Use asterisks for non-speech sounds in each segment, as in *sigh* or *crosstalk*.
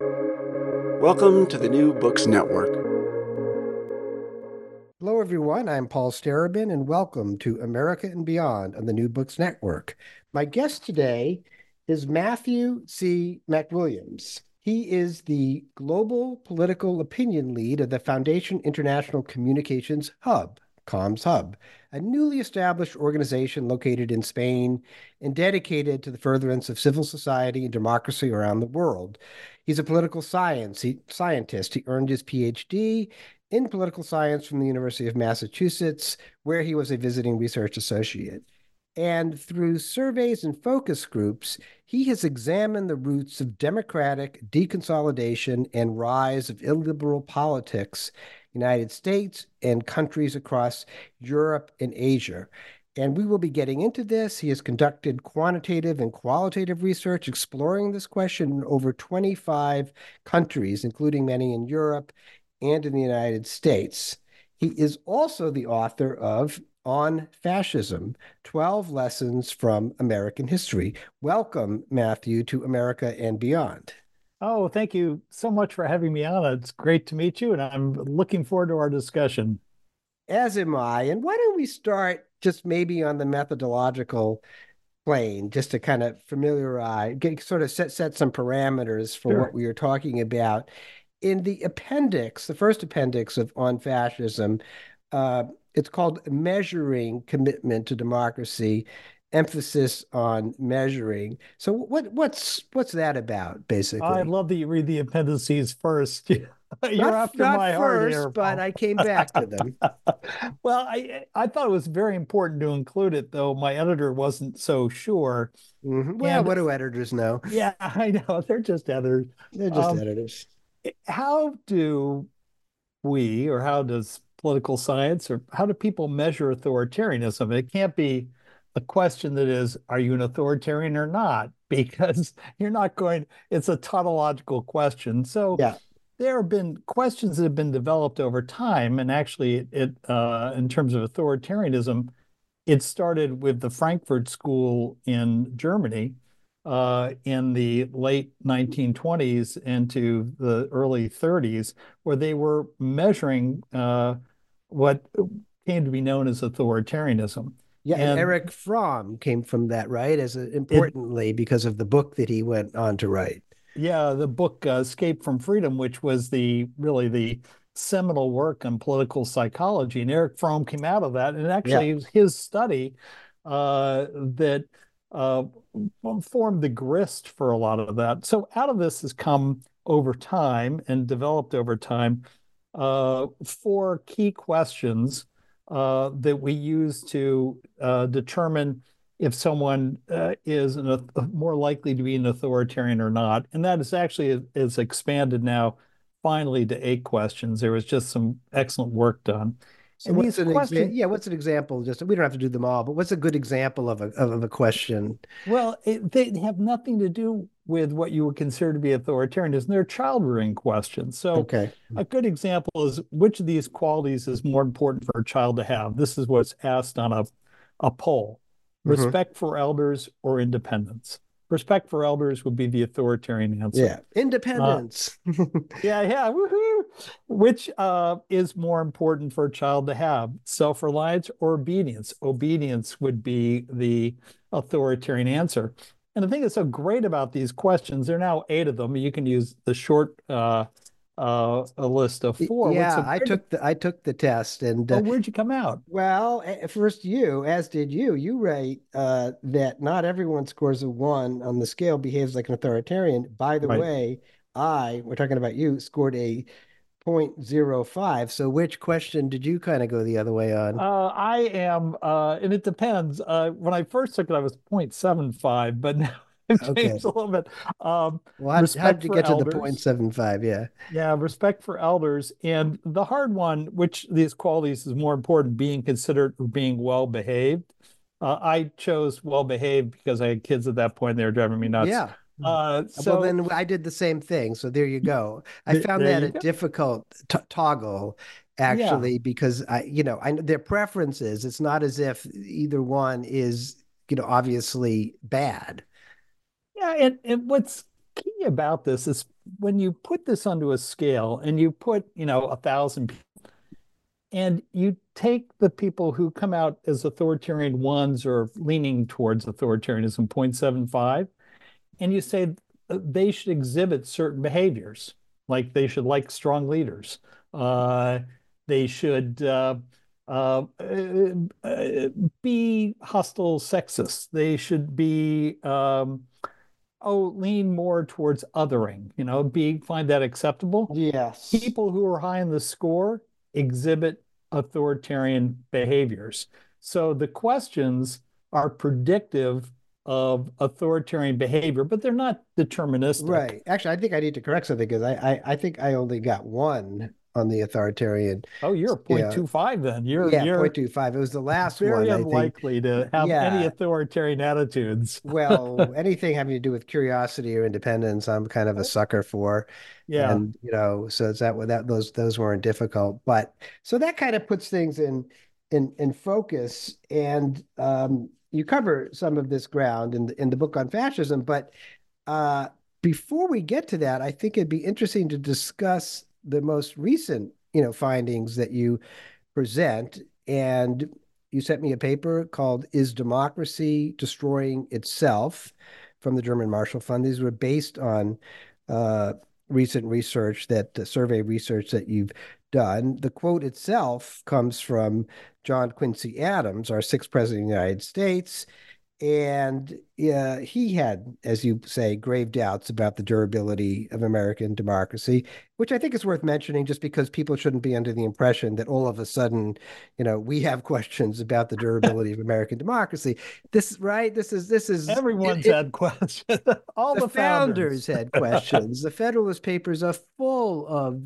Welcome to the New Books Network. Hello, everyone. I'm Paul Starobin, and welcome to America and Beyond on the New Books Network. My guest today is Matthew C. MacWilliams. He is the Global Political Opinion Lead of the Foundation International Communications Hub, Comms Hub, a newly established organization located in Spain and dedicated to the furtherance of civil society and democracy around the world. He's a political science he, scientist. He earned his PhD in political science from the University of Massachusetts, where he was a visiting research associate. And through surveys and focus groups, he has examined the roots of democratic deconsolidation and rise of illiberal politics United States and countries across Europe and Asia. And we will be getting into this. He has conducted quantitative and qualitative research exploring this question in over 25 countries, including many in Europe and in the United States. He is also the author of On Fascism 12 Lessons from American History. Welcome, Matthew, to America and Beyond. Oh, thank you so much for having me on. It's great to meet you, and I'm looking forward to our discussion. As am I. And why don't we start just maybe on the methodological plane, just to kind of familiarize, get, sort of set set some parameters for sure. what we are talking about. In the appendix, the first appendix of On Fascism, uh, it's called Measuring Commitment to Democracy emphasis on measuring. So what what's what's that about basically? I love that you read the appendices first. *laughs* You're not, after not my first, here, but I came back to them. *laughs* well, I I thought it was very important to include it, though my editor wasn't so sure. Mm-hmm. Well, and, what do editors know? Yeah, *laughs* I know they're just editors. They're just um, editors. How do we, or how does political science, or how do people measure authoritarianism? It can't be a question that is, are you an authoritarian or not? *laughs* Because you're not going. It's a tautological question. So yeah there have been questions that have been developed over time, and actually, it uh, in terms of authoritarianism, it started with the Frankfurt School in Germany uh, in the late 1920s into the early 30s, where they were measuring uh, what came to be known as authoritarianism. Yeah, and, Erich Fromm came from that, right? As a, importantly, it, because of the book that he went on to write. Yeah, the book uh, Escape from Freedom, which was the really the seminal work on political psychology, and Erich Fromm came out of that, and actually yeah. his study uh, that uh, formed the grist for a lot of that. So out of this has come over time and developed over time uh, four key questions that we use to uh, determine if someone uh, is an, uh, more likely to be an authoritarian or not. And that is actually is expanded now finally to eight questions. There was just some excellent work done. So and what's an questions, exa- yeah, what's an example? Just we don't have to do them all, but what's a good example of a of a question? Well, it, they have nothing to do with what you would consider to be authoritarianism. They're child rearing questions. So, okay. a good example is which of these qualities is more important for a child to have? This is what's asked on a a poll. Mm-hmm. respect for elders or independence respect for elders would be the authoritarian answer. Yeah. Independence. uh, *laughs* yeah yeah woohoo! which uh, is more important for a child to have self-reliance or obedience? Obedience would be the authoritarian answer. And the thing that's so great about these questions there are now eight of them you can use the short uh, uh, a list of four. Yeah, I took the I took the test, and uh, where'd you come out? Well, first you, as did you. You write uh, that not everyone scores a one on the scale behaves like an authoritarian. By the right. way, I we're talking about you scored a 0.05. So which question did you kind of go the other way on? Uh, I am, uh, and it depends. Uh, when I first took it, I was 0.75, but *laughs* now *laughs* changed okay. a little bit. Um, well, how, how did you get elders. to the 0.75? Yeah. Yeah, respect for elders. And the hard one, which these qualities is more important, being considered or being well behaved. Uh, I chose well behaved because I had kids at that point. They were driving me nuts. Yeah. Uh, so, well, then I did the same thing. So there you *laughs* go. I found that a go. difficult t- toggle actually yeah. because I, you know, I their preferences. It's not as if either one is, you know, obviously bad. Yeah, and, and what's key about this is when you put this onto a scale and you put, you know, a thousand people and you take the people who come out as authoritarian ones or leaning towards authoritarianism 0.75 and you say they should exhibit certain behaviors like they should like strong leaders uh, they should uh, uh, uh, be hostile sexist. They should be um, oh lean more towards othering. You know, be find that acceptable. Yes. People who are high in the score exhibit authoritarian behaviors. So the questions are predictive of authoritarian behavior, but they're not deterministic. Right. Actually, I think I need to correct something because I, I, I think I only got one on the authoritarian. Oh, you're 0.25 then. You're yeah, you're 0.25. It was the last very one. Very unlikely to have yeah. any authoritarian attitudes. *laughs* well, anything having to do with curiosity or independence, I'm kind of a sucker for. Yeah, and you know, so it's that that those those weren't difficult, but so that kind of puts things in in in focus. And um, you cover some of this ground in the, in the book on fascism, but. Uh, before we get to that, I think it'd be interesting to discuss the most recent, you know, findings that you present. And you sent me a paper called "Is Democracy Destroying Itself?" from the German Marshall Fund. These were based on uh, recent research that uh, survey research that you've done. The quote itself comes from John Quincy Adams, our sixth president of the United States and uh, he had, as you say, grave doubts about the durability of American democracy, which I think is worth mentioning just because people shouldn't be under the impression that all of a sudden, you know, we have *laughs* questions about the durability of American democracy. This, right? This is, this is. Everyone's it, had questions. *laughs* all the, the founders. founders had *laughs* questions. the Federalist Papers are full of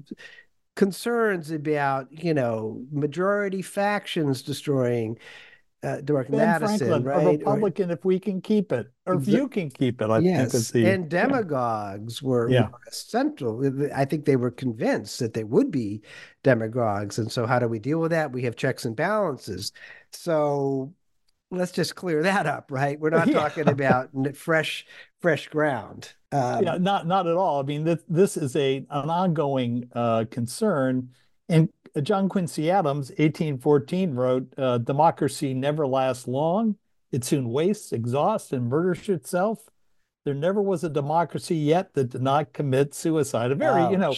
concerns about, you know, majority factions destroying uh, Dirk ben Madison, Franklin, right? A Republican, or, if we can keep it, or if you can keep it. I yes, think the, and demagogues yeah. were, yeah. were central. I think they were convinced that they would be demagogues, and so how do we deal with that? We have checks and balances. So let's just clear that up, right? We're not *laughs* yeah. talking about fresh, fresh ground. Um, yeah, not not at all. I mean, this this is a an ongoing uh, concern, and John Quincy Adams, 1814, wrote, uh, Democracy never lasts long. It soon wastes, exhausts, and murders itself. There never was a democracy yet that did not commit suicide. A very, Ouch. you know,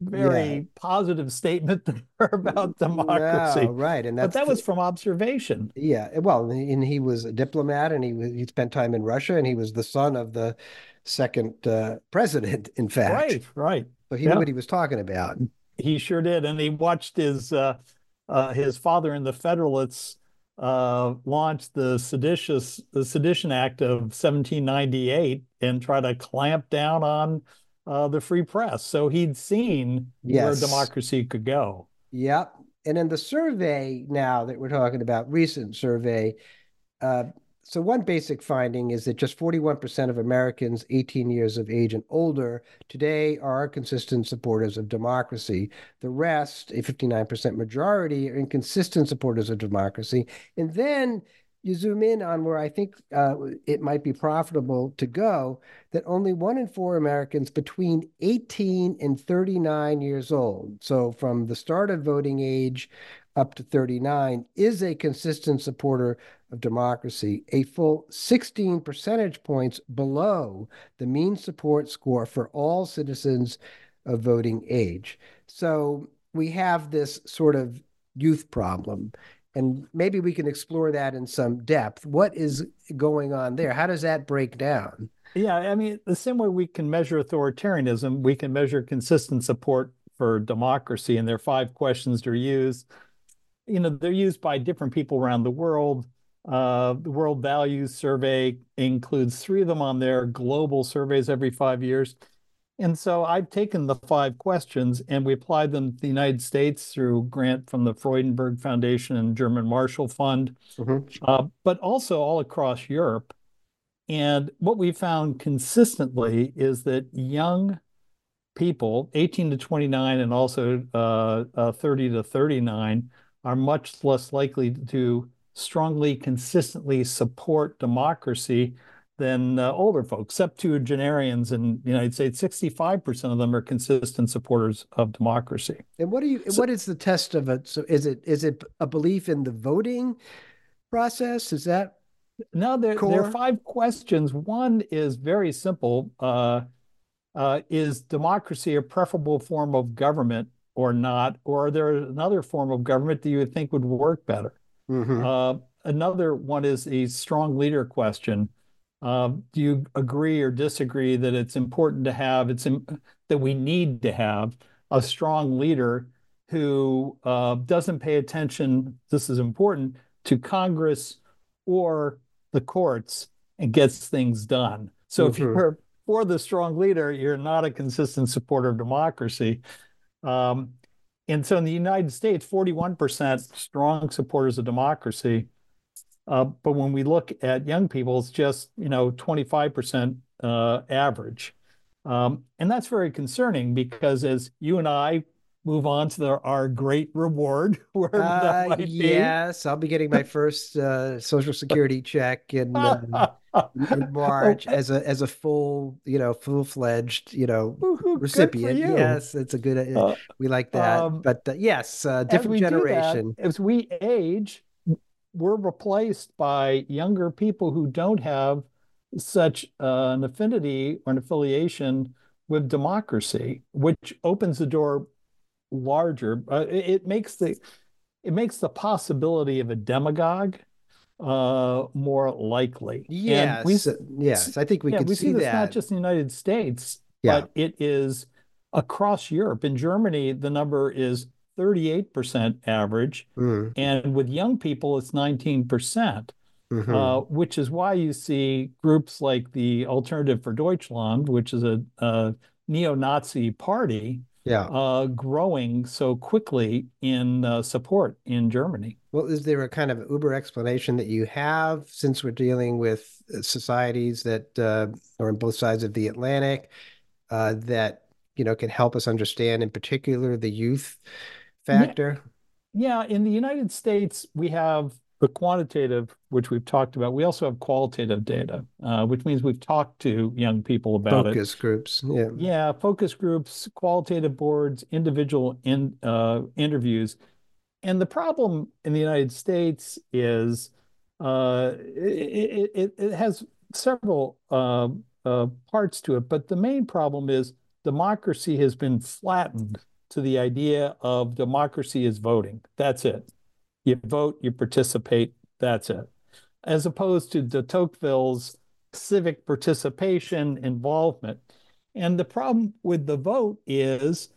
very yeah. positive statement *laughs* there about democracy. Yeah, right, and but that was from observation. Yeah, well, and he was a diplomat, and he he spent time in Russia, and he was the son of the second uh, president. In fact, right, right. So he yeah. knew what he was talking about. He sure did, and he watched his uh, uh, his father and the Federalists uh, launch the seditious the Sedition Act of 1798 and try to clamp down on uh, the free press. So he'd seen yes. where democracy could go. Yep. And in the survey now that we're talking about, recent survey, uh, so one basic finding is that just 41% of Americans 18 years of age and older today are consistent supporters of democracy. The rest, a 59% majority, are inconsistent supporters of democracy. And then you zoom in on where I think uh, it might be profitable to go that only one in four Americans between 18 and 39 years old, so from the start of voting age up to 39, is a consistent supporter of democracy, a full 16 percentage points below the mean support score for all citizens of voting age. So we have this sort of youth problem. And maybe we can explore that in some depth. What is going on there? How does that break down? Yeah, I mean, the same way we can measure authoritarianism, we can measure consistent support for democracy. And there are five questions that are used. You know, they're used by different people around the world Uh, the World Values Survey includes three of them on their global surveys every five years. And so I've taken the five questions and we applied them to the United States through grant from the Freudenberg Foundation and German Marshall Fund, mm-hmm. uh, but also all across Europe. And what we found consistently is that young people, 18 to 29 and also uh, uh, 30 to 39, are much less likely to strongly, consistently support democracy than uh, older folks. Septuagenarians in the United States, 65% of them are consistent supporters of democracy. And what do you so, what is the test of it? So is it is it a belief in the voting process? Is that no, there, there are five questions. One is very simple. Uh, uh, is democracy a preferable form of government or not? Or are there another form of government that you would think would work better? Mm-hmm. Uh, another one is a strong leader question. Uh, do you agree or disagree that it's important to have it's in, that we need to have a strong leader who uh, doesn't pay attention? This is important to Congress or the courts and gets things done. So mm-hmm. if you're for the strong leader, you're not a consistent supporter of democracy. Um, and so in the United States, 41% strong supporters of democracy. Uh, but when we look at young people, it's just, you know, 25% uh, average. Um, and that's very concerning because as you and I move on to the, our great reward, *laughs* where uh, that might be. Yes, I'll be getting my first uh, Social Security check in, uh, *laughs* in March as a as a full, you know, full fledged, you know, recipient. Yes, it's a good. Uh, uh, we like that. Um, but uh, yes, different generation. That, as we age, we're replaced by younger people who don't have such an affinity or an affiliation with democracy, which opens the door larger. Uh, it, it, makes the it makes the possibility of a demagogue uh, more likely. Yes, we, yes, I think we yeah, can we see, see this that. not just in the United States, yeah. but it is across Europe. In Germany, the number is 38% average, mm. and with young people, it's 19%. Mm-hmm. Uh, which is why you see groups like the Alternative for Deutschland, which is a, a neo-Nazi party, yeah. uh, growing so quickly in uh, support in Germany. Well, is there a kind of uber explanation that you have since we're dealing with uh, societies that uh, are on both sides of the Atlantic uh, that you know can help us understand, in particular, the youth factor? Yeah. yeah, in the United States, we have the quantitative, which we've talked about, we also have qualitative data, uh, which means we've talked to young people about focus it. Focus groups, yeah, yeah, focus groups, qualitative boards, individual in uh, interviews, and the problem in the United States is uh, it, it, it, has several uh, uh, parts to it, but the main problem is democracy has been flattened to the idea of democracy is voting. That's it. You vote, you participate, that's it. As opposed to de Tocqueville's civic participation, involvement. And the problem with the vote is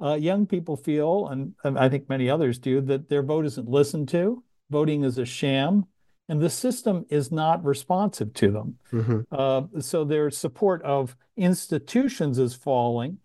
uh, young people feel, and, and I think many others do, that their vote isn't listened to. Voting is a sham, and the system is not responsive to them. Mm-hmm. Uh, so their support of institutions is falling.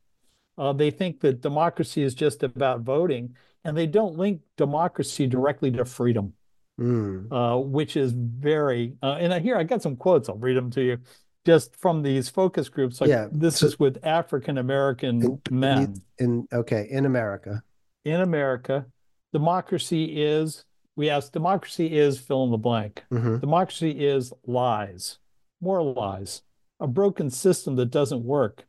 Uh, they think that democracy is just about voting, and they don't link democracy directly to freedom, mm. uh, which is very. Uh, and here I got some quotes. I'll read them to you, just from these focus groups. Like yeah, this so, is with African American men. In, in okay, in America. In America, democracy is. We ask, democracy is fill in the blank. Mm-hmm. Democracy is lies, more lies, a broken system that doesn't work,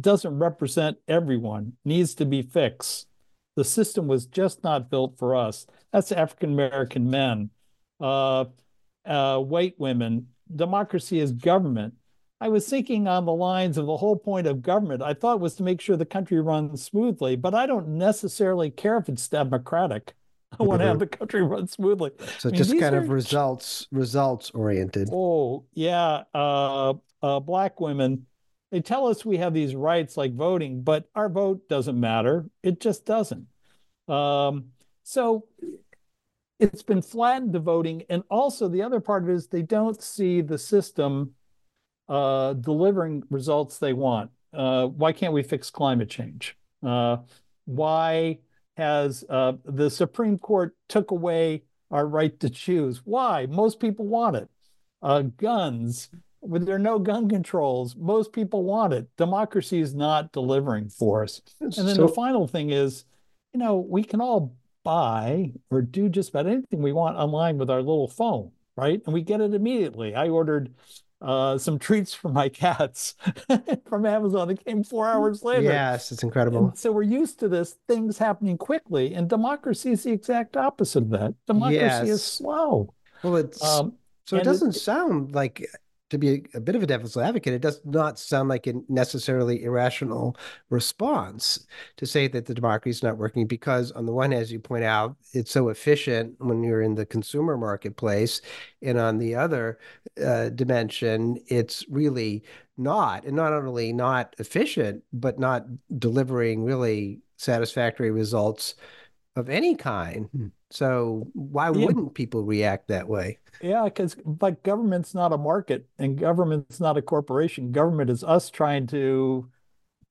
doesn't represent everyone, needs to be fixed the system was just not built for us. That's African American men, uh, uh, white women. Democracy is government. I was thinking on the lines of the whole point of government. I thought was to make sure the country runs smoothly, but I don't necessarily care if it's democratic. I want to have mm-hmm. the country run smoothly. So I mean, just kind are... of results results oriented. Oh yeah, uh, uh, black women they tell us we have these rights like voting, but our vote doesn't matter. It just doesn't. Um, so it's been flattened to voting. And also the other part is they don't see the system uh, delivering results they want. Uh, why can't we fix climate change? Uh, why has uh, the Supreme Court took away our right to choose? Why? Most people want it. Uh, guns, when there are no gun controls, most people want it. Democracy is not delivering for us. And then so, the final thing is, you know, we can all buy or do just about anything we want online with our little phone, right? And we get it immediately. I ordered uh, some treats for my cats *laughs* from Amazon. It came four hours later. Yes, it's incredible. And so we're used to this things happening quickly, and democracy is the exact opposite of that. Democracy yes. is slow. Well, it's um, so it doesn't it, sound like to be a, a, bit of a devil's advocate, it does not sound like a necessarily irrational response to say that the democracy is not working because, on the one hand, as you point out, it's so efficient when you're in the consumer marketplace, and on the other uh, dimension, it's really not, and not only not efficient, but not delivering really satisfactory results of any kind. Hmm. So why yeah. wouldn't people react that way? Yeah, because but government's not a market and government's not a corporation. Government is us trying to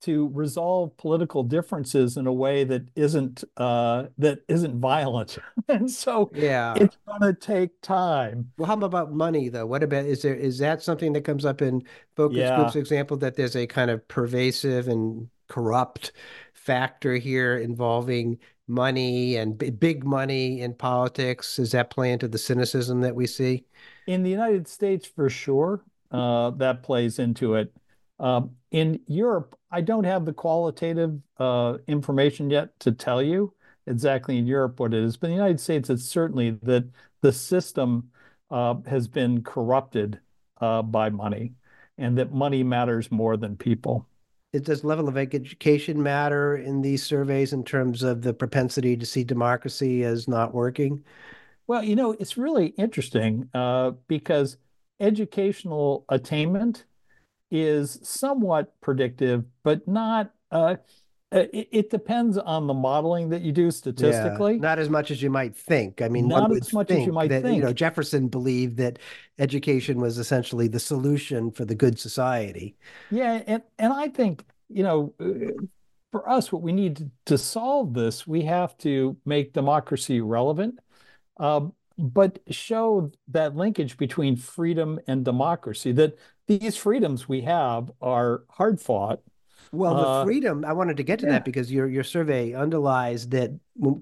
to resolve political differences in a way that isn't uh, that isn't violent, *laughs* and so yeah, it's going to take time. Well, how about money though? What about is there is that something that comes up in focus yeah. groups? Example that there's a kind of pervasive and corrupt factor here involving money and b- big money in politics? Is that play into the cynicism that we see? In the United States, for sure, uh, that plays into it. Um, in Europe, I don't have the qualitative uh, information yet to tell you exactly in Europe what it is, but in the United States, it's certainly that the system uh, has been corrupted uh, by money and that money matters more than people does level of education matter in these surveys in terms of the propensity to see democracy as not working? Well, you know, it's really interesting uh, because educational attainment is somewhat predictive, but not. Uh, uh, it, it, depends on the modeling that you do statistically. Yeah, not as much as you might think. I mean, not as much as you might that, think. You know, Jefferson believed that education was essentially the solution for the good society. Yeah, and and I think you know, uh, for us, what we need to, to solve this, we have to make democracy relevant, uh, but show that linkage between freedom and democracy. That these freedoms we have are hard fought well, the uh, freedom, I wanted to get to yeah. that because your your survey underlies that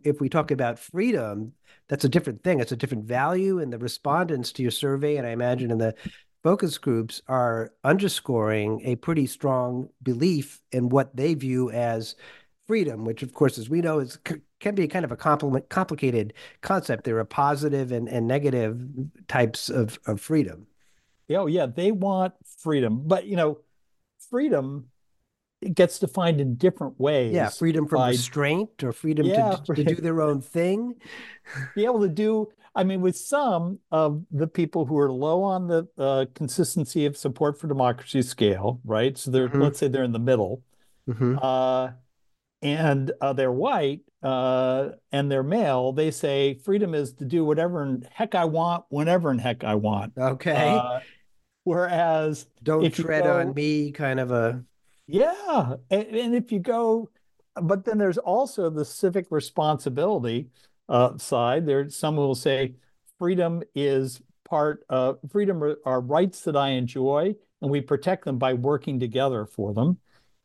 if we talk about freedom, that's a different thing. It's a different value, and the respondents to your survey, and I imagine in the focus groups, are underscoring a pretty strong belief in what they view as freedom, which, of course, as we know, is can be kind of a complicated concept. There are positive and, and negative types of, of freedom. Oh, yeah, they want freedom, but you know, freedom it gets defined in different ways. Yeah, freedom from by, restraint or freedom yeah, to, to do their own thing. *laughs* Be able to do, I mean, with some of the people who are low on the uh, consistency of support for democracy scale, right? So they're, mm-hmm. let's say they're in the middle, mm-hmm. uh, and uh, they're white uh, and they're male, they say freedom is to do whatever in heck I want, whenever in heck I want. Okay. Uh, whereas, don't tread go, on me, kind of a yeah. And, and, if you go, but then there's also the civic responsibility uh, side. There's some who will say freedom is part of freedom are, are rights that I enjoy, and we protect them by working together for them.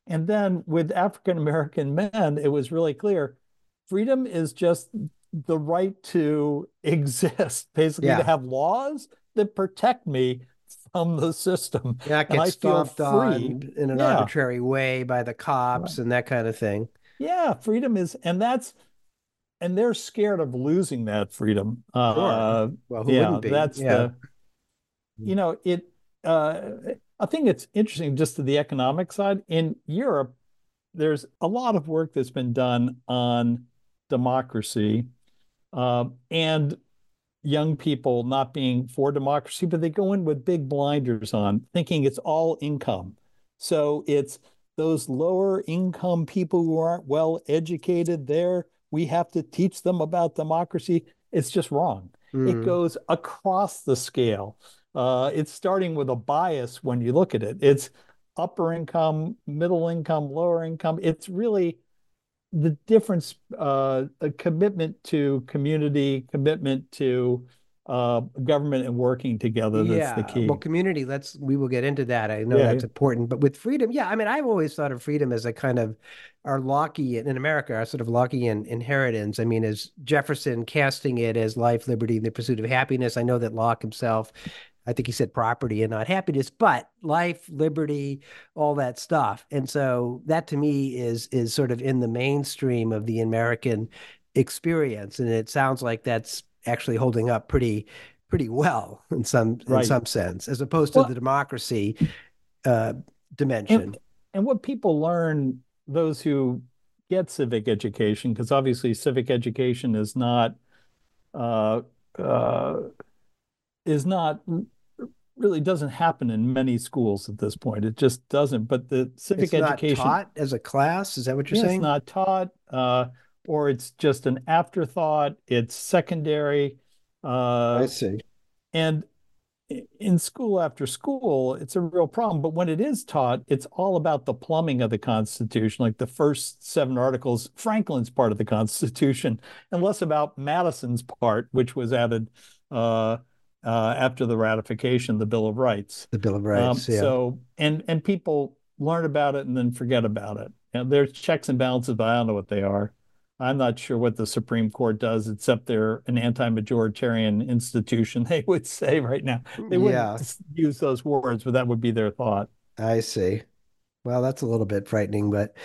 And then with African American men, it was really clear freedom is just the right to *laughs* exist, basically, yeah. to have laws that protect me from the system. Not get stomped on in an yeah. arbitrary way by the cops right. and that kind of thing. Yeah, freedom is, and that's, and they're scared of losing that freedom. Uh, sure. Well, yeah, that's yeah. the, you know, it. Uh, I think it's interesting just to the economic side. In Europe, there's a lot of work that's been done on democracy, uh, and young people not being for democracy, but they go in with big blinders on, thinking it's all income. So it's those lower income people who aren't well educated there. We have to teach them about democracy. it's just wrong. Mm. It goes across the scale. Uh, it's starting with a bias when you look at it. It's upper income, middle income, lower income. It's really the difference, uh, a commitment to community, commitment to uh, government and working together. That's yeah. the key. Well, community. Let's we will get into that. I know yeah, that's yeah. important, but with freedom, yeah. I mean, I've always thought of freedom as a kind of our Lockean in America, our sort of Lockean inheritance. I mean, as Jefferson casting it as life, liberty, and the pursuit of happiness. I know that Locke himself I think he said property and not happiness, but life, liberty, all that stuff. And so that to me is is sort of in the mainstream of the American experience. And it sounds like that's actually holding up pretty pretty well in some right. in some sense, as opposed to well, the democracy uh, dimension. And, and what people learn, those who get civic education, because obviously civic education is not uh, uh, is not really doesn't happen in many schools at this point. It just doesn't. But the civic it's education taught as a class. Is that what you're yeah, saying? It's not taught, uh, or it's just an afterthought. It's secondary. Uh, I see. And in school after school, it's a real problem. But when it is taught, it's all about the plumbing of the Constitution, like the first seven articles, Franklin's part of the Constitution, and less about Madison's part, which was added. Uh, uh, after the ratification, the Bill of Rights. The Bill of Rights, um, yeah. So, and and people learn about it and then forget about it. And there's checks and balances, but I don't know what they are. I'm not sure what the Supreme Court does, except they're an anti-majoritarian institution. *laughs* They would say right now they wouldn't yeah. use those words, but that would be their thought. I see. Well, that's a little bit frightening, but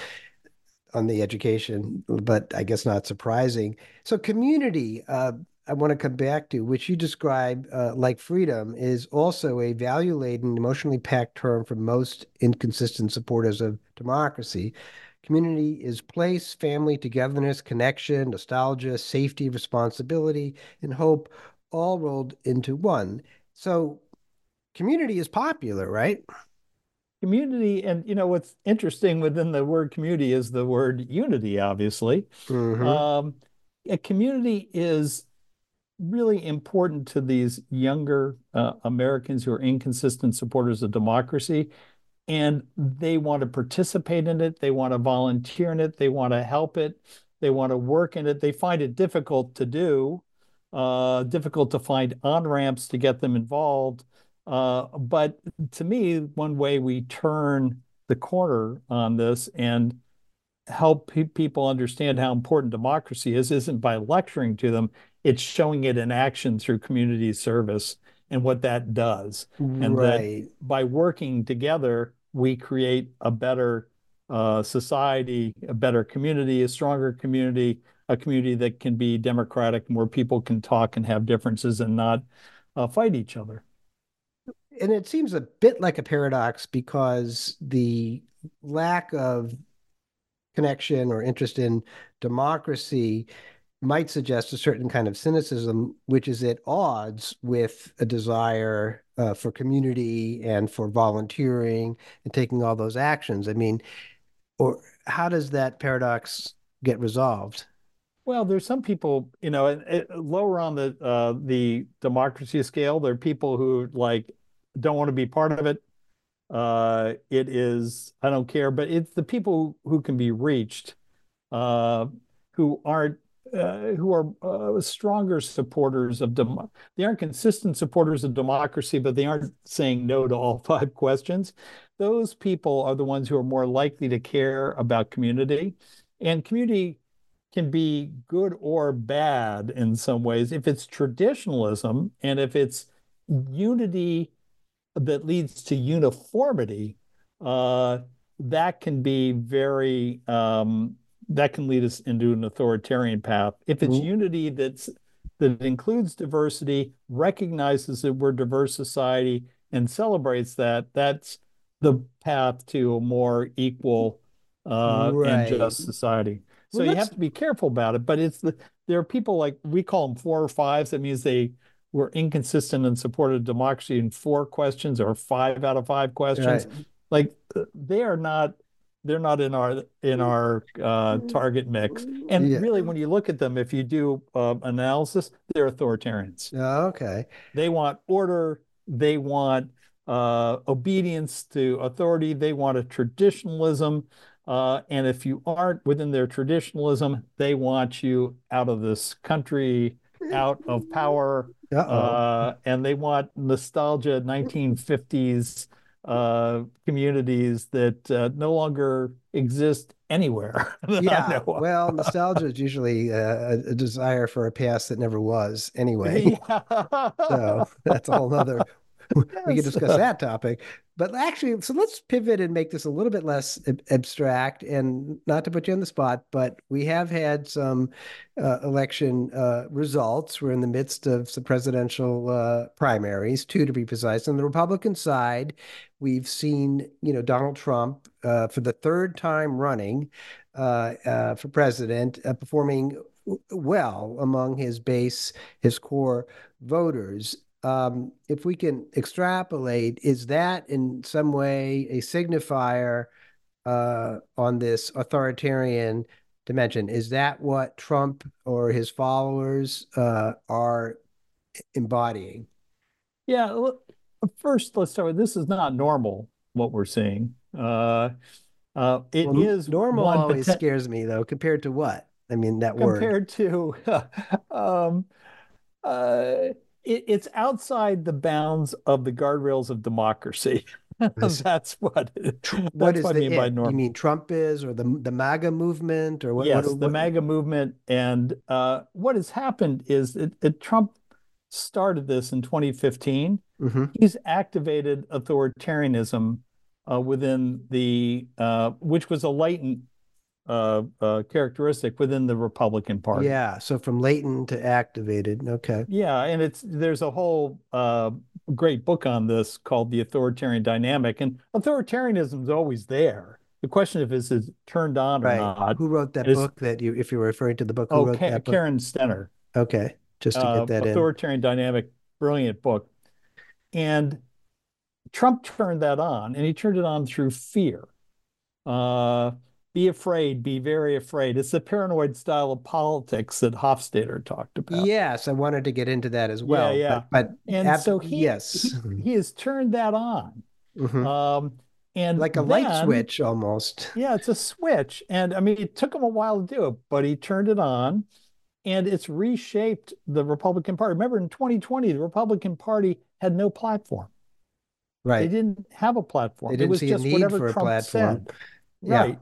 on the education, but I guess not surprising. So, community. Uh, I want to come back to, which you describe uh, like freedom, is also a value laden, emotionally packed term for most inconsistent supporters of democracy. Community is place, family, togetherness, connection, nostalgia, safety, responsibility, and hope, all rolled into one. So, community is popular, right? Community, and you know what's interesting within the word community is the word unity. Obviously, mm-hmm. um, a community is really important to these younger uh, Americans who are inconsistent supporters of democracy. And they want to participate in it, they want to volunteer in it, they want to help it, they want to work in it. They find it difficult to do, uh, difficult to find on ramps to get them involved. Uh, but to me, one way we turn the corner on this and help pe- people understand how important democracy is isn't by lecturing to them it's showing it in action through community service and what that does. And right. that by working together, we create a better uh, society, a better community, a stronger community, a community that can be democratic and where people can talk and have differences and not uh, fight each other. And it seems a bit like a paradox because the lack of connection or interest in democracy might suggest a certain kind of cynicism, which is at odds with a desire uh, for community and for volunteering and taking all those actions. I mean, or how does that paradox get resolved? Well, there's some people, you know, lower on the uh, the democracy scale, there are people who like don't want to be part of it. Uh, it is I don't care, but it's the people who can be reached, uh, who aren't uh, who are uh, stronger supporters of dem- they aren't consistent supporters of democracy, but they aren't saying no to all *laughs* five questions. Those people are the ones who are more likely to care about community, and community can be good or bad in some ways if it's traditionalism and if it's unity that leads to uniformity. Uh, that can be very um, that can lead us into an authoritarian path. If it's mm-hmm. unity that's that includes diversity, recognizes that we're a diverse society, and celebrates that, that's the path to a more equal uh, right. and just society. So well, you have to be careful about it. But it's the there are people like we call them four or fives. That means they were inconsistent and supported democracy in four questions or five out of five questions. Right. Like they are not they're not in our in our uh, target mix. And Yeah. really, when you look at them, if you do uh, analysis, they're authoritarians. Oh, okay. They want order. They want uh, obedience to authority. They want a traditionalism. Uh, and if you aren't within their traditionalism, they want you out of this country, out of *laughs* power, uh, and they want nostalgia 1950s uh, communities that uh, no longer exist anywhere. *laughs* yeah. Well, nostalgia is *laughs* usually uh, a, a desire for a past that never was. Anyway, Yeah. *laughs* so that's a whole other. *laughs* We can discuss that topic. But actually, so let's pivot and make this a little bit less ab- abstract and not to put you on the spot, but we have had some uh, election uh, results. We're in the midst of some presidential uh, primaries, two to be precise. On the Republican side, we've seen, you know, Donald Trump uh, for the third time running uh, uh, for president, uh, performing well among his base, his core voters um, if we can extrapolate, is that in some way a signifier uh, on this authoritarian dimension? Is that what Trump or his followers uh, are embodying? Yeah, look, first let's start with this is not normal what we're seeing. Uh, uh, it Well, is normal always poten- scares me though, compared to what? I mean, that word. compared to *laughs* um, uh, it, it's outside the bounds of the guardrails of democracy. *laughs* That's what What that's is what I mean by normal. You mean Trump is, or the the MAGA movement, or what? yes, what, the MAGA movement, and uh, what has happened is that, that Trump started this in 2015. Mhm. He's activated authoritarianism uh, within the, uh, which was a latent uh, uh, characteristic within the Republican Party. Yeah. So from latent to activated. Okay. Yeah, and it's there's a whole uh, great book on this called The Authoritarian Dynamic, and authoritarianism is always there. The question of is it turned on or Right. not? Who wrote that book that you, if you're referring to the book, who Oh, wrote Ka- that book? Karen Stenner, Okay. Just to uh, get that in. Authoritarian Dynamic, brilliant book. And Trump turned that on, and he turned it on through fear. Uh, be afraid, be very afraid. It's the paranoid style of politics that Hofstadter talked about. Yes, I wanted to get into that as well. yeah. But, but And so he, yes. he, he has turned that on. Mhm. Um, and like a light switch almost. Yeah, it's a switch. And I mean, it took him a while to do it, but he turned it on and it's reshaped the Republican Party. Remember in 2020, the Republican Party had no platform. Right. They didn't have a platform. They it didn't was see a just need whatever for a platform. said. Yeah. Right.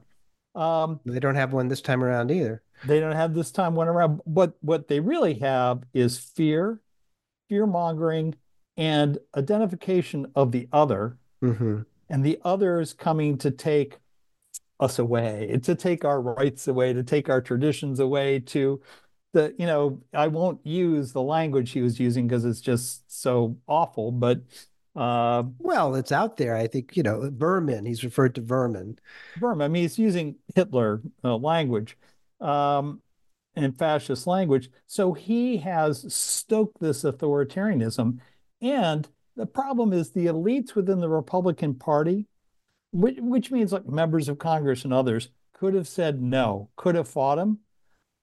Um, They don't have one this time around either. they don't have this time one around. What what they really have is fear, fear mongering, and identification of the other. hmm and the others coming to take us away, to take our rights away, to take our traditions away, to the, you know, I won't use the language he was using because it's just so awful, but uh, Well, it's out there. I think, you know, vermin. He's referred to vermin. Burma, I mean, he's using Hitler uh, language um, and fascist language. So he has stoked this authoritarianism. And the problem is the elites within the Republican Party, which, which means like members of Congress and others, could have said no, could have fought him.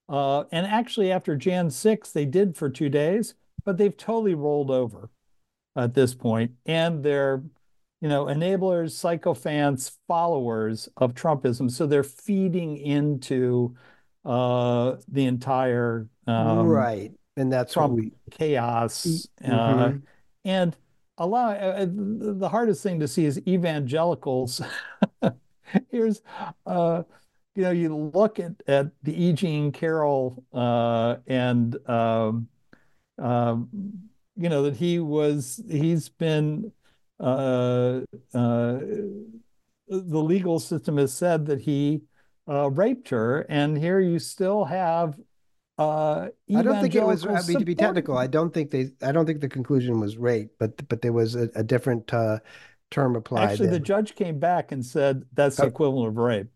Uh, and actually, after Jan 6, they did for two days, but they've totally rolled over at this point, And they're you know, enablers, sycophants, followers of Trumpism. So they're feeding into uh, the entire um, right. And that's what Trump we. chaos. Uh, Mhm. and allow uh, the the hardest thing to see is evangelicals. *laughs* Here's, uh, you know, you look at, at the E. Jean Carroll uh, and, um, um, you know, that he was, he's been, uh, uh, the legal system has said that he uh, raped her, and here you still have uh, I don't think it was. I mean, to be technical, I don't think they. I don't think the conclusion was rape, but but there was a, a different uh, term applied. Actually, the judge came back and said that's the Oh. equivalent of rape.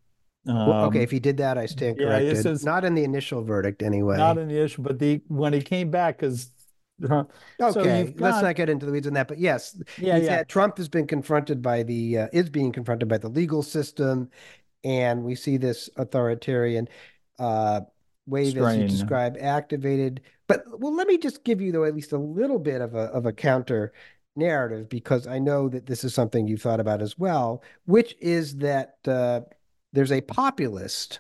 Well, okay, Um, if he did that, I stand yeah, this corrected. is- Not in the initial verdict, anyway. not in the issue, but the when he came back, because so Okay, you've let's not get into the weeds on that. But yes, yeah, yeah, Trump has been confronted by the uh, is being confronted by the legal system, and we see this authoritarian uh, wave Strain. as you describe activated. But well, let me just give you though at least a little bit of a of a counter narrative because I know that this is something you've thought about as well, which is that uh, there's a populist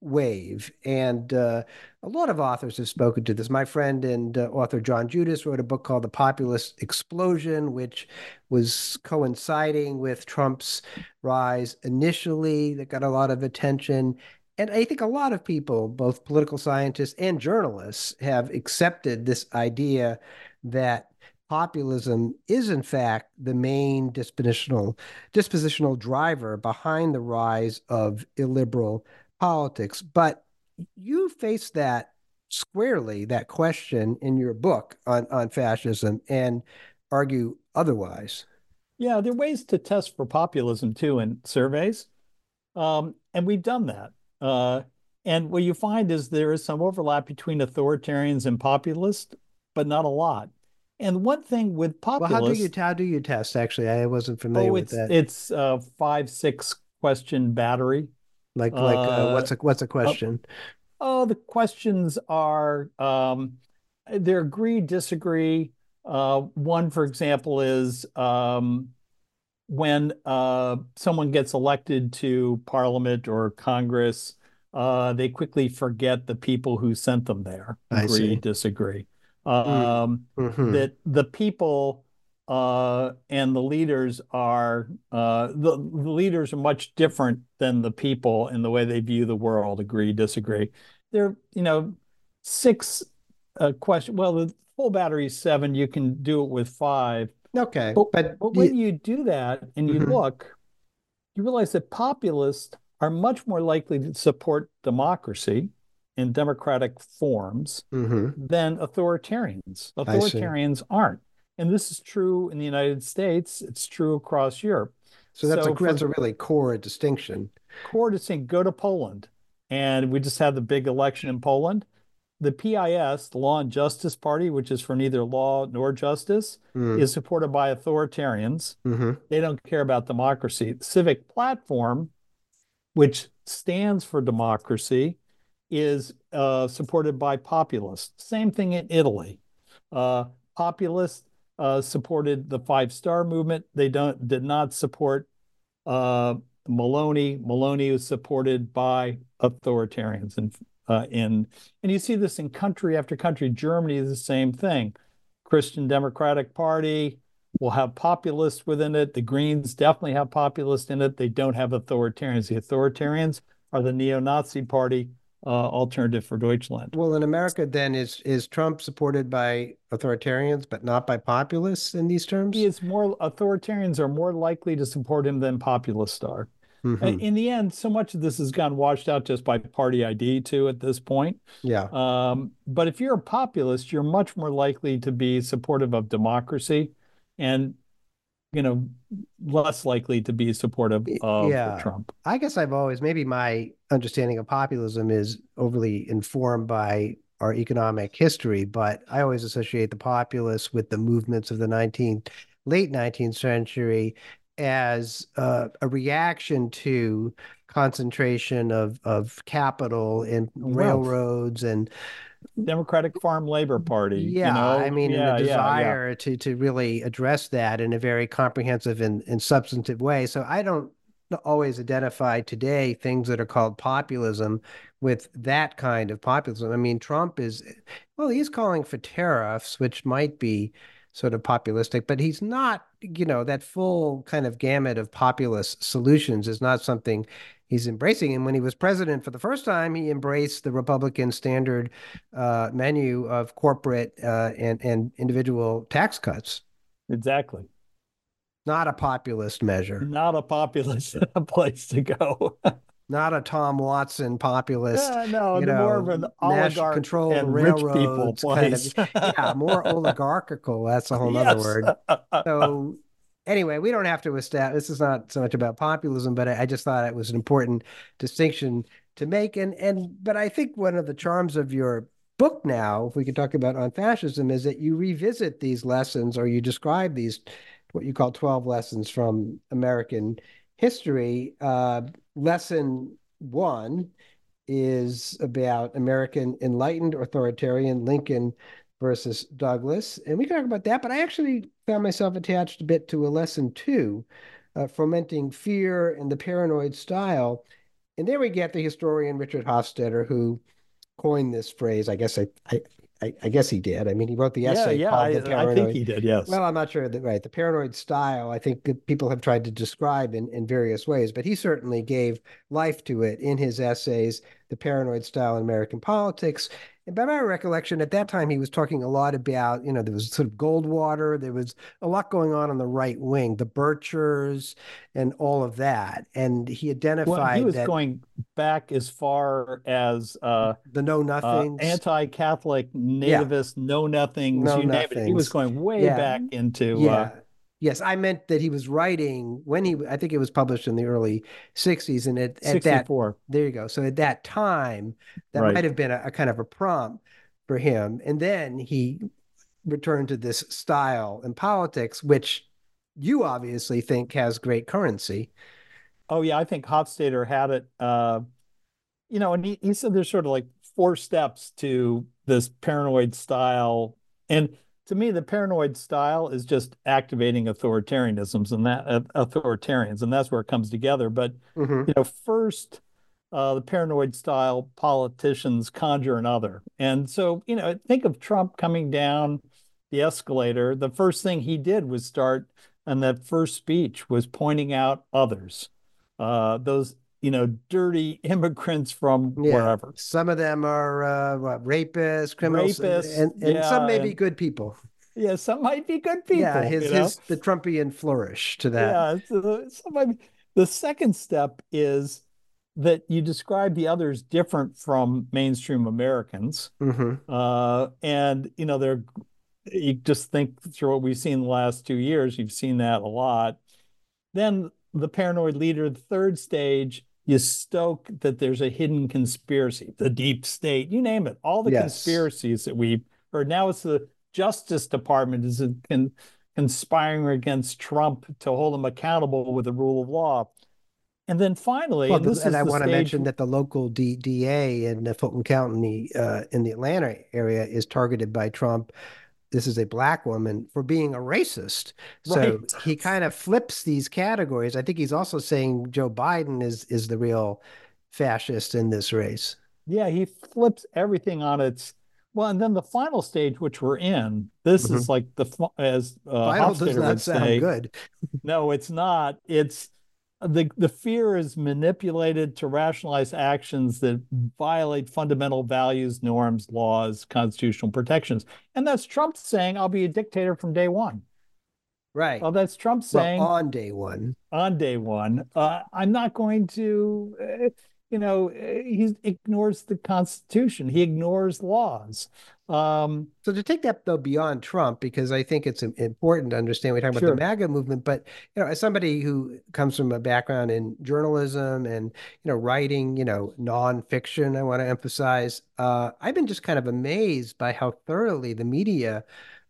wave. And uh, a lot of authors have spoken to this. My friend and uh, author John Judis wrote a book called The Populist Explosion, which was coinciding with Trump's rise initially, that got a lot of attention. And I think a lot of people, both political scientists and journalists, have accepted this idea that populism is in fact the main dispositional dispositional driver behind the rise of illiberal politics. But you face that squarely, that question in your book on, on fascism and argue otherwise. Yeah, there are ways to test for populism too in surveys. Um, and we've done that. Uh, and what you find is there is some overlap between authoritarians and populists, but not a lot. And one thing with populists, well, how do you how do you test? Actually, I wasn't familiar oh, with that. It's a five six question battery. Like like uh, what's a what's a uh, question? oh, the questions are um, they agree, disagree. Uh, one, for example, is um, when uh, someone gets elected to Parliament or Congress, uh, they quickly forget the people who sent them there. Agree, disagree. Hmm. Um, mm-hmm. That the people uh, and the leaders are uh, the, the, leaders are much different than the people in the way they view the world. Agree, disagree. There, you know, six uh, question. Well, the full battery is seven. You can do it with five. Okay, but, but, but when you do that and you mm-hmm. look, you realize that populists are much more likely to support democracy in democratic forms mm-hmm. than authoritarians. Authoritarians aren't. And this is true in the United States. It's true across Europe. So that's, so a, that's a really core distinction. Core distinction. Go to Poland. And we just had the big election in Poland. The PIS, the Law and Justice Party, which is for neither law nor justice, mm. is supported by authoritarians. Mm-hmm. They don't care about democracy. The Civic Platform, which stands for democracy, is uh, supported by populists. Same thing in Italy. Uh, populists uh, supported the Five Star Movement. They don't did not support uh, Maloney. Meloni was supported by authoritarians, and uh, in and you see this in country after country. Germany is the same thing. Christian Democratic Party will have populists within it. The Greens definitely have populists in it. They don't have authoritarians. The authoritarians are the neo-Nazi party uh, alternative for Deutschland. Well, in America, then is is Trump supported by authoritarians, but not by populists in these terms? He is more authoritarians are more likely to support him than populists are. Mm-hmm. In the end, so much of this has gone washed out just by party ID too at this point. Yeah. Um, but if you're a populist, you're much more likely to be supportive of democracy, and you know, less likely to be supportive of yeah. Trump. I guess I've always maybe my understanding of populism is overly informed by our economic history, but I always associate the populists with the movements of the 19th, late 19th century as uh, a reaction to concentration of of capital in railroads and Democratic Farm Labor Party. Yeah, you know? I mean, yeah, the desire yeah, yeah. to to really address that in a very comprehensive and, and substantive way. So I don't always identify today things that are called populism with that kind of populism. I mean, Trump is well, he's calling for tariffs, which might be sort of populistic, but he's not, you know, that full kind of gamut of populist solutions is not something he's embracing. And when he was president for the first time, he embraced the Republican standard uh, menu of corporate uh, and and individual tax cuts. Exactly. Not a populist measure. Not a populist *laughs* place to go. *laughs* Not a Tom Watson populist. Yeah, no, you know, more of an oligarch control and rich people place. Kind of, yeah, more *laughs* oligarchical. That's a whole yes. other word. So anyway, we don't have to establish. This is not so much about populism, but I, I, just thought it was an important distinction to make. And and but I think one of the charms of your book now, if we could talk about on fascism, is that you revisit these lessons or you describe these what you call twelve lessons from American history, uh, lesson one is about American enlightened authoritarian Lincoln versus Douglas. And we can talk about that, but I actually found myself attached a bit to a lesson two, uh, fomenting fear and the paranoid style. And there we get the historian Richard Hofstadter, who coined this phrase. I guess I, I, I, I guess he did. I mean, he wrote the essay yeah, yeah, The I, I think he did. Yes. Well, I'm not sure that right. The paranoid style, I think that people have tried to describe in, in various ways, but he certainly gave life to it in his essays, The Paranoid Style in American Politics. And by my recollection, at that time, he was talking a lot about, you know, there was sort of Goldwater, there was a lot going on on the right wing, the Birchers, and all of that. And he identified well, he was going back as far as uh, the Know uh, Nothings. anti-Catholic, nativist, know nothings, Know you name it. He was going way Yeah. back into yeah. uh, Yes, I meant that he was writing when he, I think it was published in the early 60s. And at, at that 64. There you go. So at that time, that Right. might have been a, a kind of a prompt for him. And then he returned to this style in politics, which you obviously think has great currency. Oh yeah, I think Hofstadter had it. Uh, you know, and he, he said there's sort of like four steps to this paranoid style. And to me, the paranoid style is just activating authoritarianisms and that uh, authoritarians, and that's where it comes together. But Mhm. you know, first, uh, the paranoid style politicians conjure another. And so, you know, think of Trump coming down the escalator. The first thing he did was start, and that first speech was pointing out others, uh, those, you know, dirty *laughs* immigrants from Yeah. wherever. Some of them are uh, what, rapists, criminals, Rapists, and, and some yeah, may be good people. Yeah, some might be good people. yeah, his, you know? his the Trumpian flourish to that. Yeah, so somebody, the second step is that you describe the others different from mainstream Americans. hmm Uh, and you know, they're you just think through what we've seen the last two years, you've seen that a lot. Then the paranoid leader, the third stage, you stoke that there's a hidden conspiracy, the deep state, you name it, all the Yes. conspiracies that we've heard. Now it's the Justice Department is con- conspiring against Trump to hold him accountable with the rule of law. And then finally, Well, and this and is I want to mention that the local D, DA in the Fulton County uh, in the Atlanta area is targeted by Trump. This is a black woman for being a racist. So Right. he kind of flips these categories. I think he's also saying Joe Biden is is the real fascist in this race. Yeah, he flips everything on its well, and then the final stage, which we're in, this is like the as uh, Mm-hmm. Final does Hofstadter not would sound say, good. *laughs* no, it's not. It's the the fear is manipulated to rationalize actions that violate fundamental values, norms, laws, constitutional protections, and that's Trump saying, "I'll be a dictator from day one." Right. Well, that's Trump Well, saying on day one. on day one, uh, I'm not going to, uh, you know, uh, he ignores the Constitution. He ignores laws. Um, So to take that though beyond Trump, because I think it's important to understand we're talking Sure. about the MAGA movement, but you know, as somebody who comes from a background in journalism and you know writing, you know, nonfiction, I want to emphasize, uh, I've been just kind of amazed by how thoroughly the media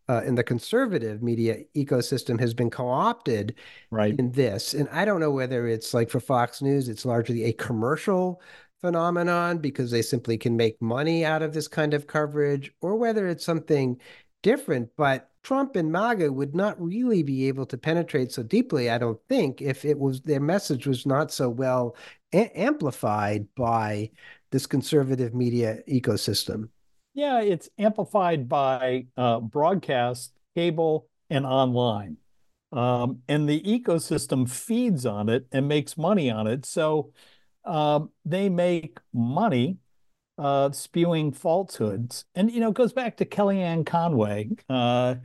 uh, in the conservative media ecosystem has been co-opted right. in this. And I don't know whether it's like for Fox News, it's largely a commercial phenomenon because they simply can make money out of this kind of coverage, or whether it's something different. But Trump and MAGA would not really be able to penetrate so deeply, I don't think, if it was their message was not so well a- amplified by this conservative media ecosystem. Yeah, it's amplified by uh, broadcast, cable, and online. Um, and the ecosystem feeds on it and makes money on it. So um, they make money uh, spewing falsehoods. And, you know, it goes back to Kellyanne Conway. Uh,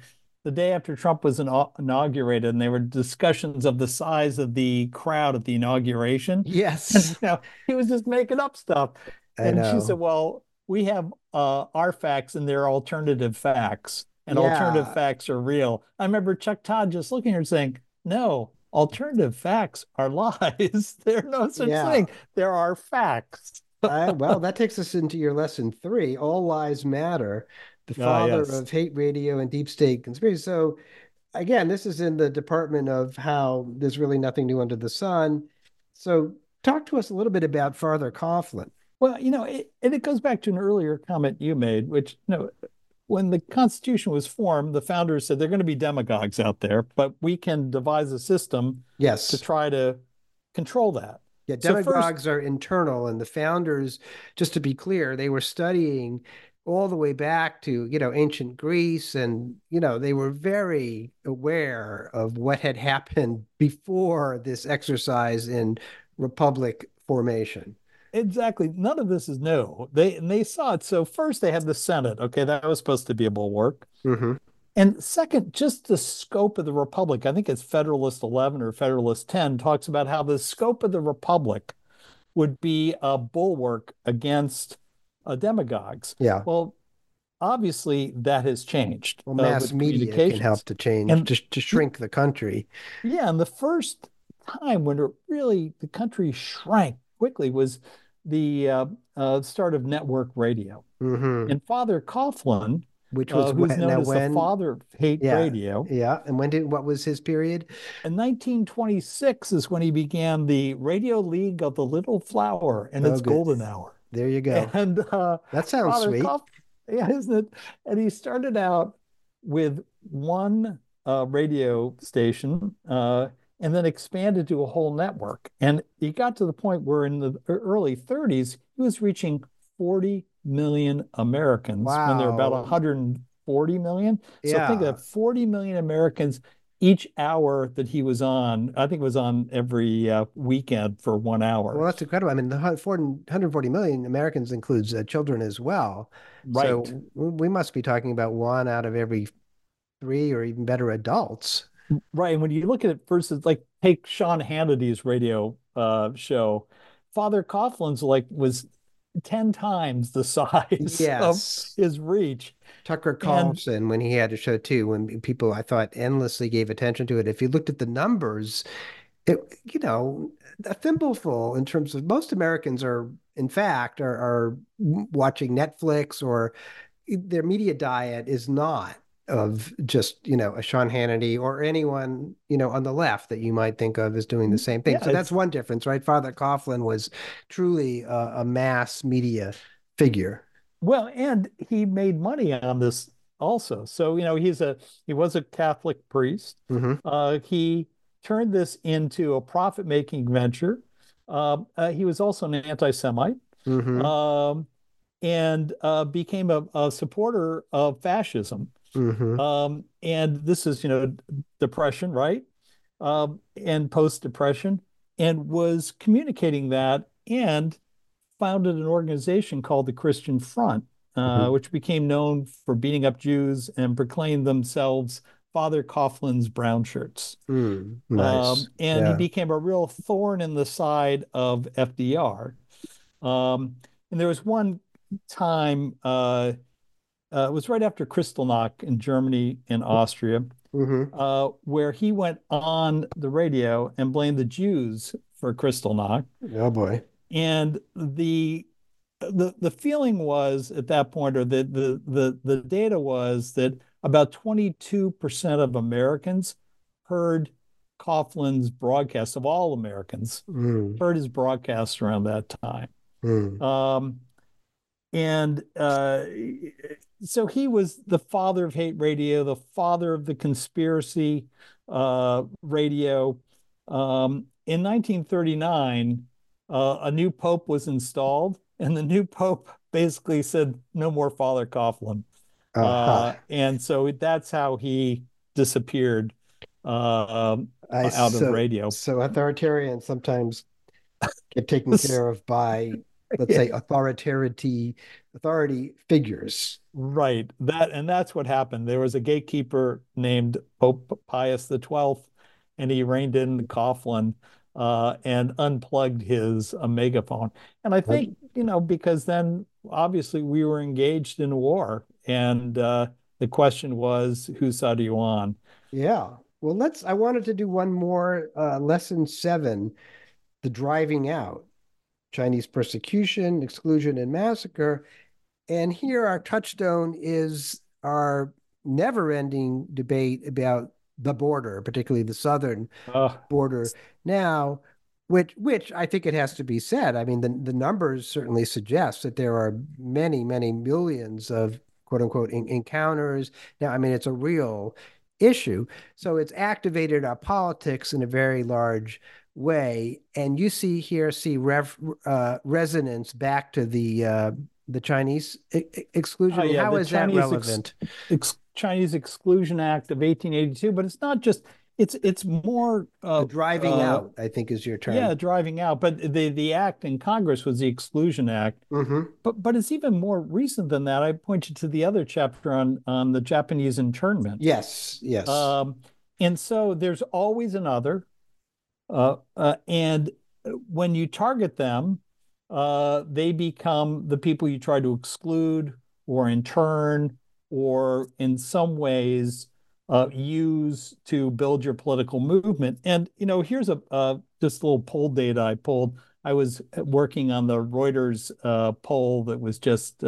the day after Trump was inaugurated, and there were discussions of the size of the crowd at the inauguration. *laughs* Yes, you know, he was just making up stuff. I And know. she said, Well, we have uh, our facts and they're alternative facts, and alternative facts are real. I remember Chuck Todd just looking at her saying, No, alternative facts are lies. *laughs* There's no such Yeah. thing. There are facts. I, *laughs* well, that takes us into your lesson three all lies matter, the Ah, father yes. of hate radio and deep state conspiracy. So, again, this is in the department of how there's really nothing new under the sun. So, talk to us a little bit about Father Coughlin. Well, you know, it, and it goes back to an earlier comment you made, which, you know, when the Constitution was formed, the founders said there are going to be demagogues out there, but we can devise a system yes. to try to control that. Yeah, demagogues so first, are internal, and the founders, just to be clear, they were studying all the way back to you know ancient Greece, and you know they were very aware of what had happened before this exercise in republic formation. Exactly. None of this is new. They and they saw it. So first they had the Senate. Okay, that was supposed to be a bulwark. Mm-hmm. And second, just the scope of the republic. I think it's Federalist 11 or Federalist 10 talks about how the scope of the republic would be a bulwark against uh, demagogues. Yeah. Well, obviously that has changed. Well, uh, mass uh, media can help to change and, to, to shrink the country. Yeah, and the first time when it really the country shrank quickly was the uh, uh, start of network radio. Mm-hmm. And Father Coughlin, which was uh, who's when, known as when, the father of hate yeah, radio. Yeah, and when did what was his period? In 1926 is when he began the Radio League of the Little Flower and oh, its good. golden hour. There you go. And uh, that sounds Father sweet. Cough, yeah, isn't it? And he started out with one uh, radio station uh, and then expanded to a whole network. And he got to the point where in the early 30s, he was reaching 40 million Americans wow. when they're about 140 million. So yeah. think of 40 million Americans each hour that he was on. I think it was on every uh, weekend for one hour. Well, that's incredible. I mean, the 140 million Americans includes uh, children as well. Right. So we must be talking about one out of every three or even better adults. Right. And when you look at it versus like take Sean Hannity's radio uh, show, Father Coughlin's like was 10 times the size *laughs* yes. of his reach. Tucker Carlson, and, when he had a show too, when people I thought endlessly gave attention to it. If you looked at the numbers, it you know, a thimbleful in terms of most Americans are in fact are, are watching Netflix or their media diet is not of just you know a Sean Hannity or anyone you know on the left that you might think of as doing the same thing. Yeah, so that's one difference, right? Father Coughlin was truly a, a, mass media figure. Well, and he made money on this also. So you know he's a he was a Catholic priest. Mm-hmm. Uh, he turned this into a profit making venture. Uh, uh, he was also an anti-Semite. Mm-hmm. Um, and uh, became a, a supporter of fascism. Mm-hmm. Um, and this is, you know, depression, right? Um, and post depression, and was communicating that and founded an organization called the Christian Front, uh, mm-hmm. which became known for beating up Jews and proclaimed themselves Father Coughlin's brown shirts. Mm, nice. um, and yeah. he became a real thorn in the side of FDR. Um, and there was one time uh, uh, it was right after Kristallnacht in Germany and Austria, mm-hmm. uh, where he went on the radio and blamed the Jews for Kristallnacht. Oh boy! And the the the feeling was at that point, or the the the the data was that about 22 percent of Americans heard Coughlin's broadcast of all Americans mm. heard his broadcast around that time. Mm. Um, and uh, so he was the father of hate radio, the father of the conspiracy uh, radio. Um, in 1939, uh, a new pope was installed, and the new pope basically said, "No more Father Coughlin," uh-huh. uh, and so that's how he disappeared uh, um, out so, of radio. So authoritarian sometimes get taken *laughs* care of by *laughs* let's say authority authority figures. Right. That and that's what happened. There was a gatekeeper named pope pius the 12th and he reined in coughlin uh, and unplugged his uh, megaphone. And i think you know because then obviously we were engaged in a war and uh, the question was whose side are you on? Yeah. Well let's i wanted to do one more uh, lesson seven the driving out Chinese persecution, exclusion, and massacre. And here our touchstone is our never ending debate about the border, particularly the southern border. Now, which which I think it has to be said. I mean, the the numbers certainly suggest that there are many many millions of quote unquote in, encounters. Now, I mean, it's a real issue. So it's activated our politics in a very large way. And you see here, see rev, uh, resonance back to the uh, the Chinese exclusion. Oh, yeah, How is Chinese that relevant? Ex- ex- Chinese Exclusion Act of 1882, but it's not just it's it's more uh, driving uh, out. I think is your term. Yeah, driving out. But the the act in Congress was the Exclusion Act. Mm-hmm. But but it's even more recent than that. I point you to the other chapter on on the Japanese internment. Yes, yes. Um, and so there's always another, uh, uh, and when you target them, uh, they become the people you try to exclude or intern or in some ways uh, use to build your political movement. And you know, here's a just a little poll data I pulled. I was working on the Reuters uh, poll that was just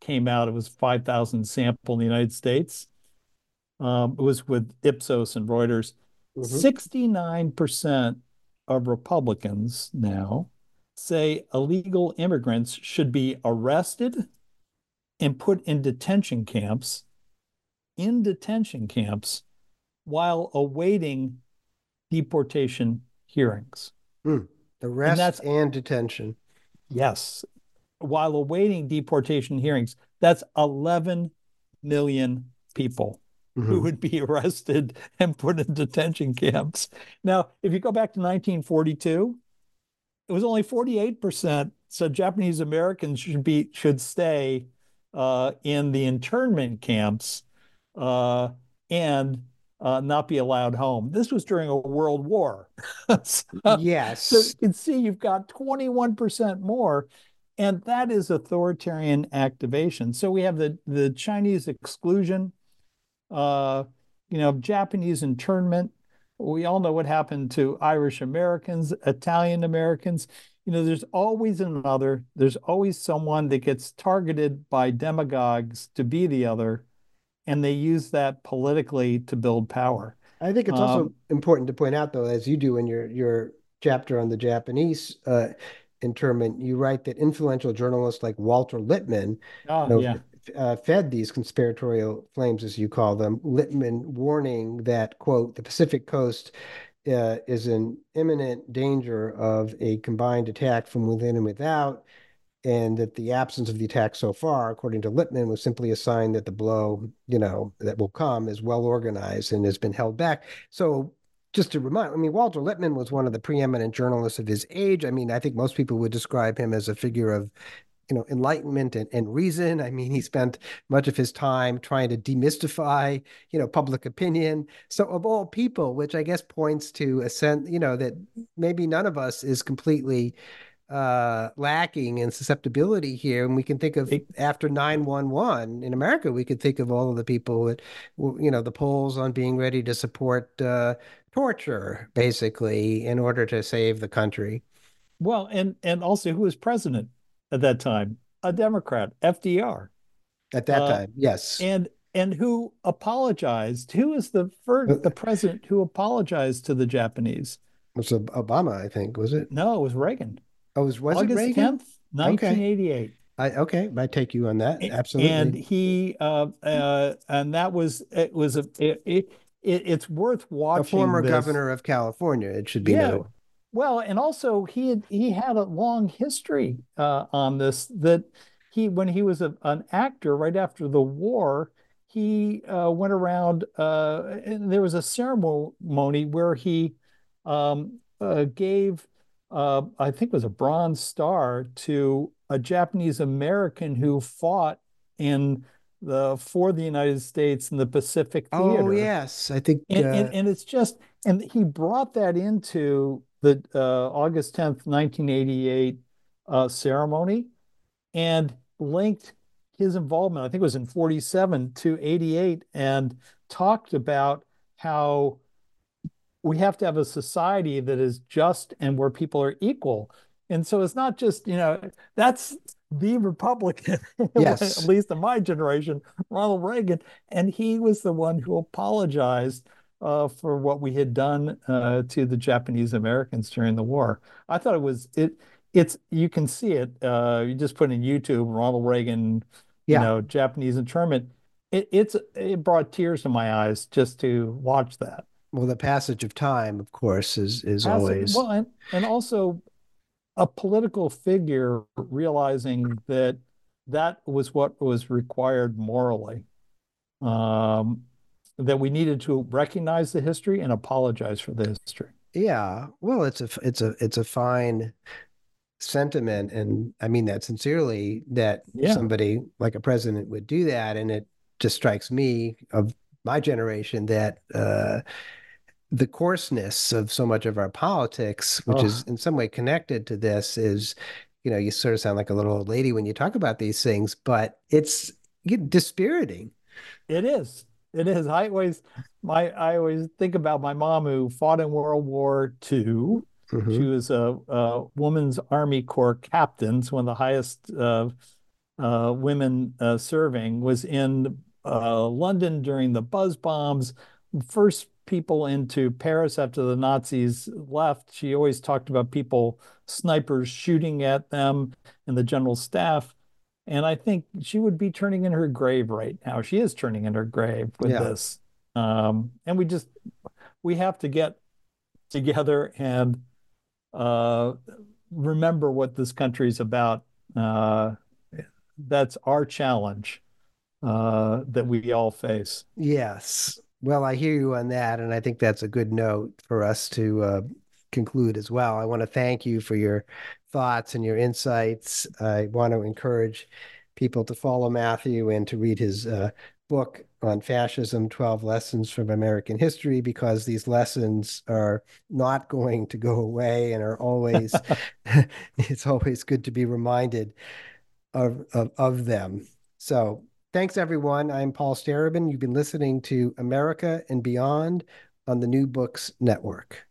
came out. It was 5,000 sample in the United States. Um, it was with Ipsos and Reuters. Mm-hmm. 69% of Republicans now say illegal immigrants should be arrested and put in detention camps, in detention camps, while awaiting deportation hearings. Mm, arrest and, and detention. Yes. While awaiting deportation hearings, that's 11 million people mm-hmm. who would be *laughs* arrested and put in detention camps. Now, if you go back to 1942, it was only 48% said Japanese Americans should be should stay uh, in the internment camps uh, and uh, not be allowed home. This was during a world war. *laughs* so, yes. So you can see you've got 21% more, and that is authoritarian activation. So we have the, the Chinese exclusion, uh, you know, Japanese internment. We all know what happened to Irish Americans, Italian Americans you know, there's always another, there's always someone that gets targeted by demagogues to be the other, and they use that politically to build power. I think it's um, also important to point out, though, as you do in your your chapter on the Japanese uh, internment, you write that influential journalists like Walter Lippmann oh, you know, yeah. Uh, fed these conspiratorial flames, as you call them. Lippmann warning that quote the Pacific Coast uh, is in imminent danger of a combined attack from within and without, and that the absence of the attack so far, according to Lippmann, was simply a sign that the blow, you know, that will come is well organized and has been held back. So just to remind, I mean, Walter Lippmann was one of the preeminent journalists of his age. I mean, I think most people would describe him as a figure of you know enlightenment and, and reason i mean he spent much of his time trying to demystify you know public opinion so of all people which i guess points to a sense you know that maybe none of us is completely uh, lacking in susceptibility here. And we can think of after 911 in America, we could think of all of the people that, you know, the polls on being ready to support uh, torture, basically, in order to save the country. Well, and and also who was president at that time, a Democrat, FDR. At that uh, time, yes. And and who apologized? Who was the first uh, the president who apologized to the Japanese? It was Obama, I think, was it? No, it was Reagan. Oh, was was August it Reagan? 10th, 1988. Okay. I, okay, I take you on that. Absolutely. And he, uh, uh, and that was it was a it, it, it's worth watching. A former this. governor of California, it should be yeah, noted. Well, and also he had he had a long history uh, on this. That he, when he was a, an actor right after the war, he uh, went around. Uh, and there was a ceremony where he um, uh, gave, uh, I think, it was a Bronze Star to a Japanese American who fought in the for the United States in the Pacific oh, Theater. Oh yes, I think, and, and, uh, and it's just and he brought that into the uh, August 10th, 1988 uh, ceremony and linked his involvement, I think it was in 47 to 88, and talked about how we have to have a society that is just and where people are equal. And so it's not just, you know, that's the Republican, *laughs* yes. at least in my generation, Ronald Reagan. And he was the one who apologized uh, for what we had done uh, to the Japanese Americans during the war. I thought it was it. It's you can see it. Uh, you just put in YouTube Ronald Reagan, yeah. you know, Japanese internment. It, it's it brought tears to my eyes just to watch that. Well, the passage of time, of course, is is passage, always well, and, and also a political figure realizing that that was what was required morally. Um, that we needed to recognize the history and apologize for the history. Yeah, well, it's a it's a it's a fine sentiment, and I mean that sincerely. That yeah. somebody like a president would do that, and it just strikes me of my generation that uh, the coarseness of so much of our politics, which oh. is in some way connected to this, is you know you sort of sound like a little old lady when you talk about these things, but it's dispiriting. It is. It is. I always my I always think about my mom who fought in World War II. Mm-hmm. She was a, a, woman's Army Corps captain, one of the highest uh, uh, women uh, serving. Was in uh, London during the buzz bombs. First people into Paris after the Nazis left. She always talked about people, snipers shooting at them, and the general staff. And I think she would be turning in her grave right now. She is turning in her grave with yeah. this. Um, and we just we have to get together and uh, remember what this country is about. Uh, that's our challenge uh, that we all face. Yes. Well, I hear you on that, and I think that's a good note for us to uh, conclude as well. I want to thank you for your thoughts and your insights. I want to encourage people to follow Matthew and to read his uh, book on fascism 12 lessons from american history because these lessons are not going to go away and are always *laughs* *laughs* it's always good to be reminded of, of, of them. So thanks everyone. I'm paul starobin you've been listening to america and beyond on the new books network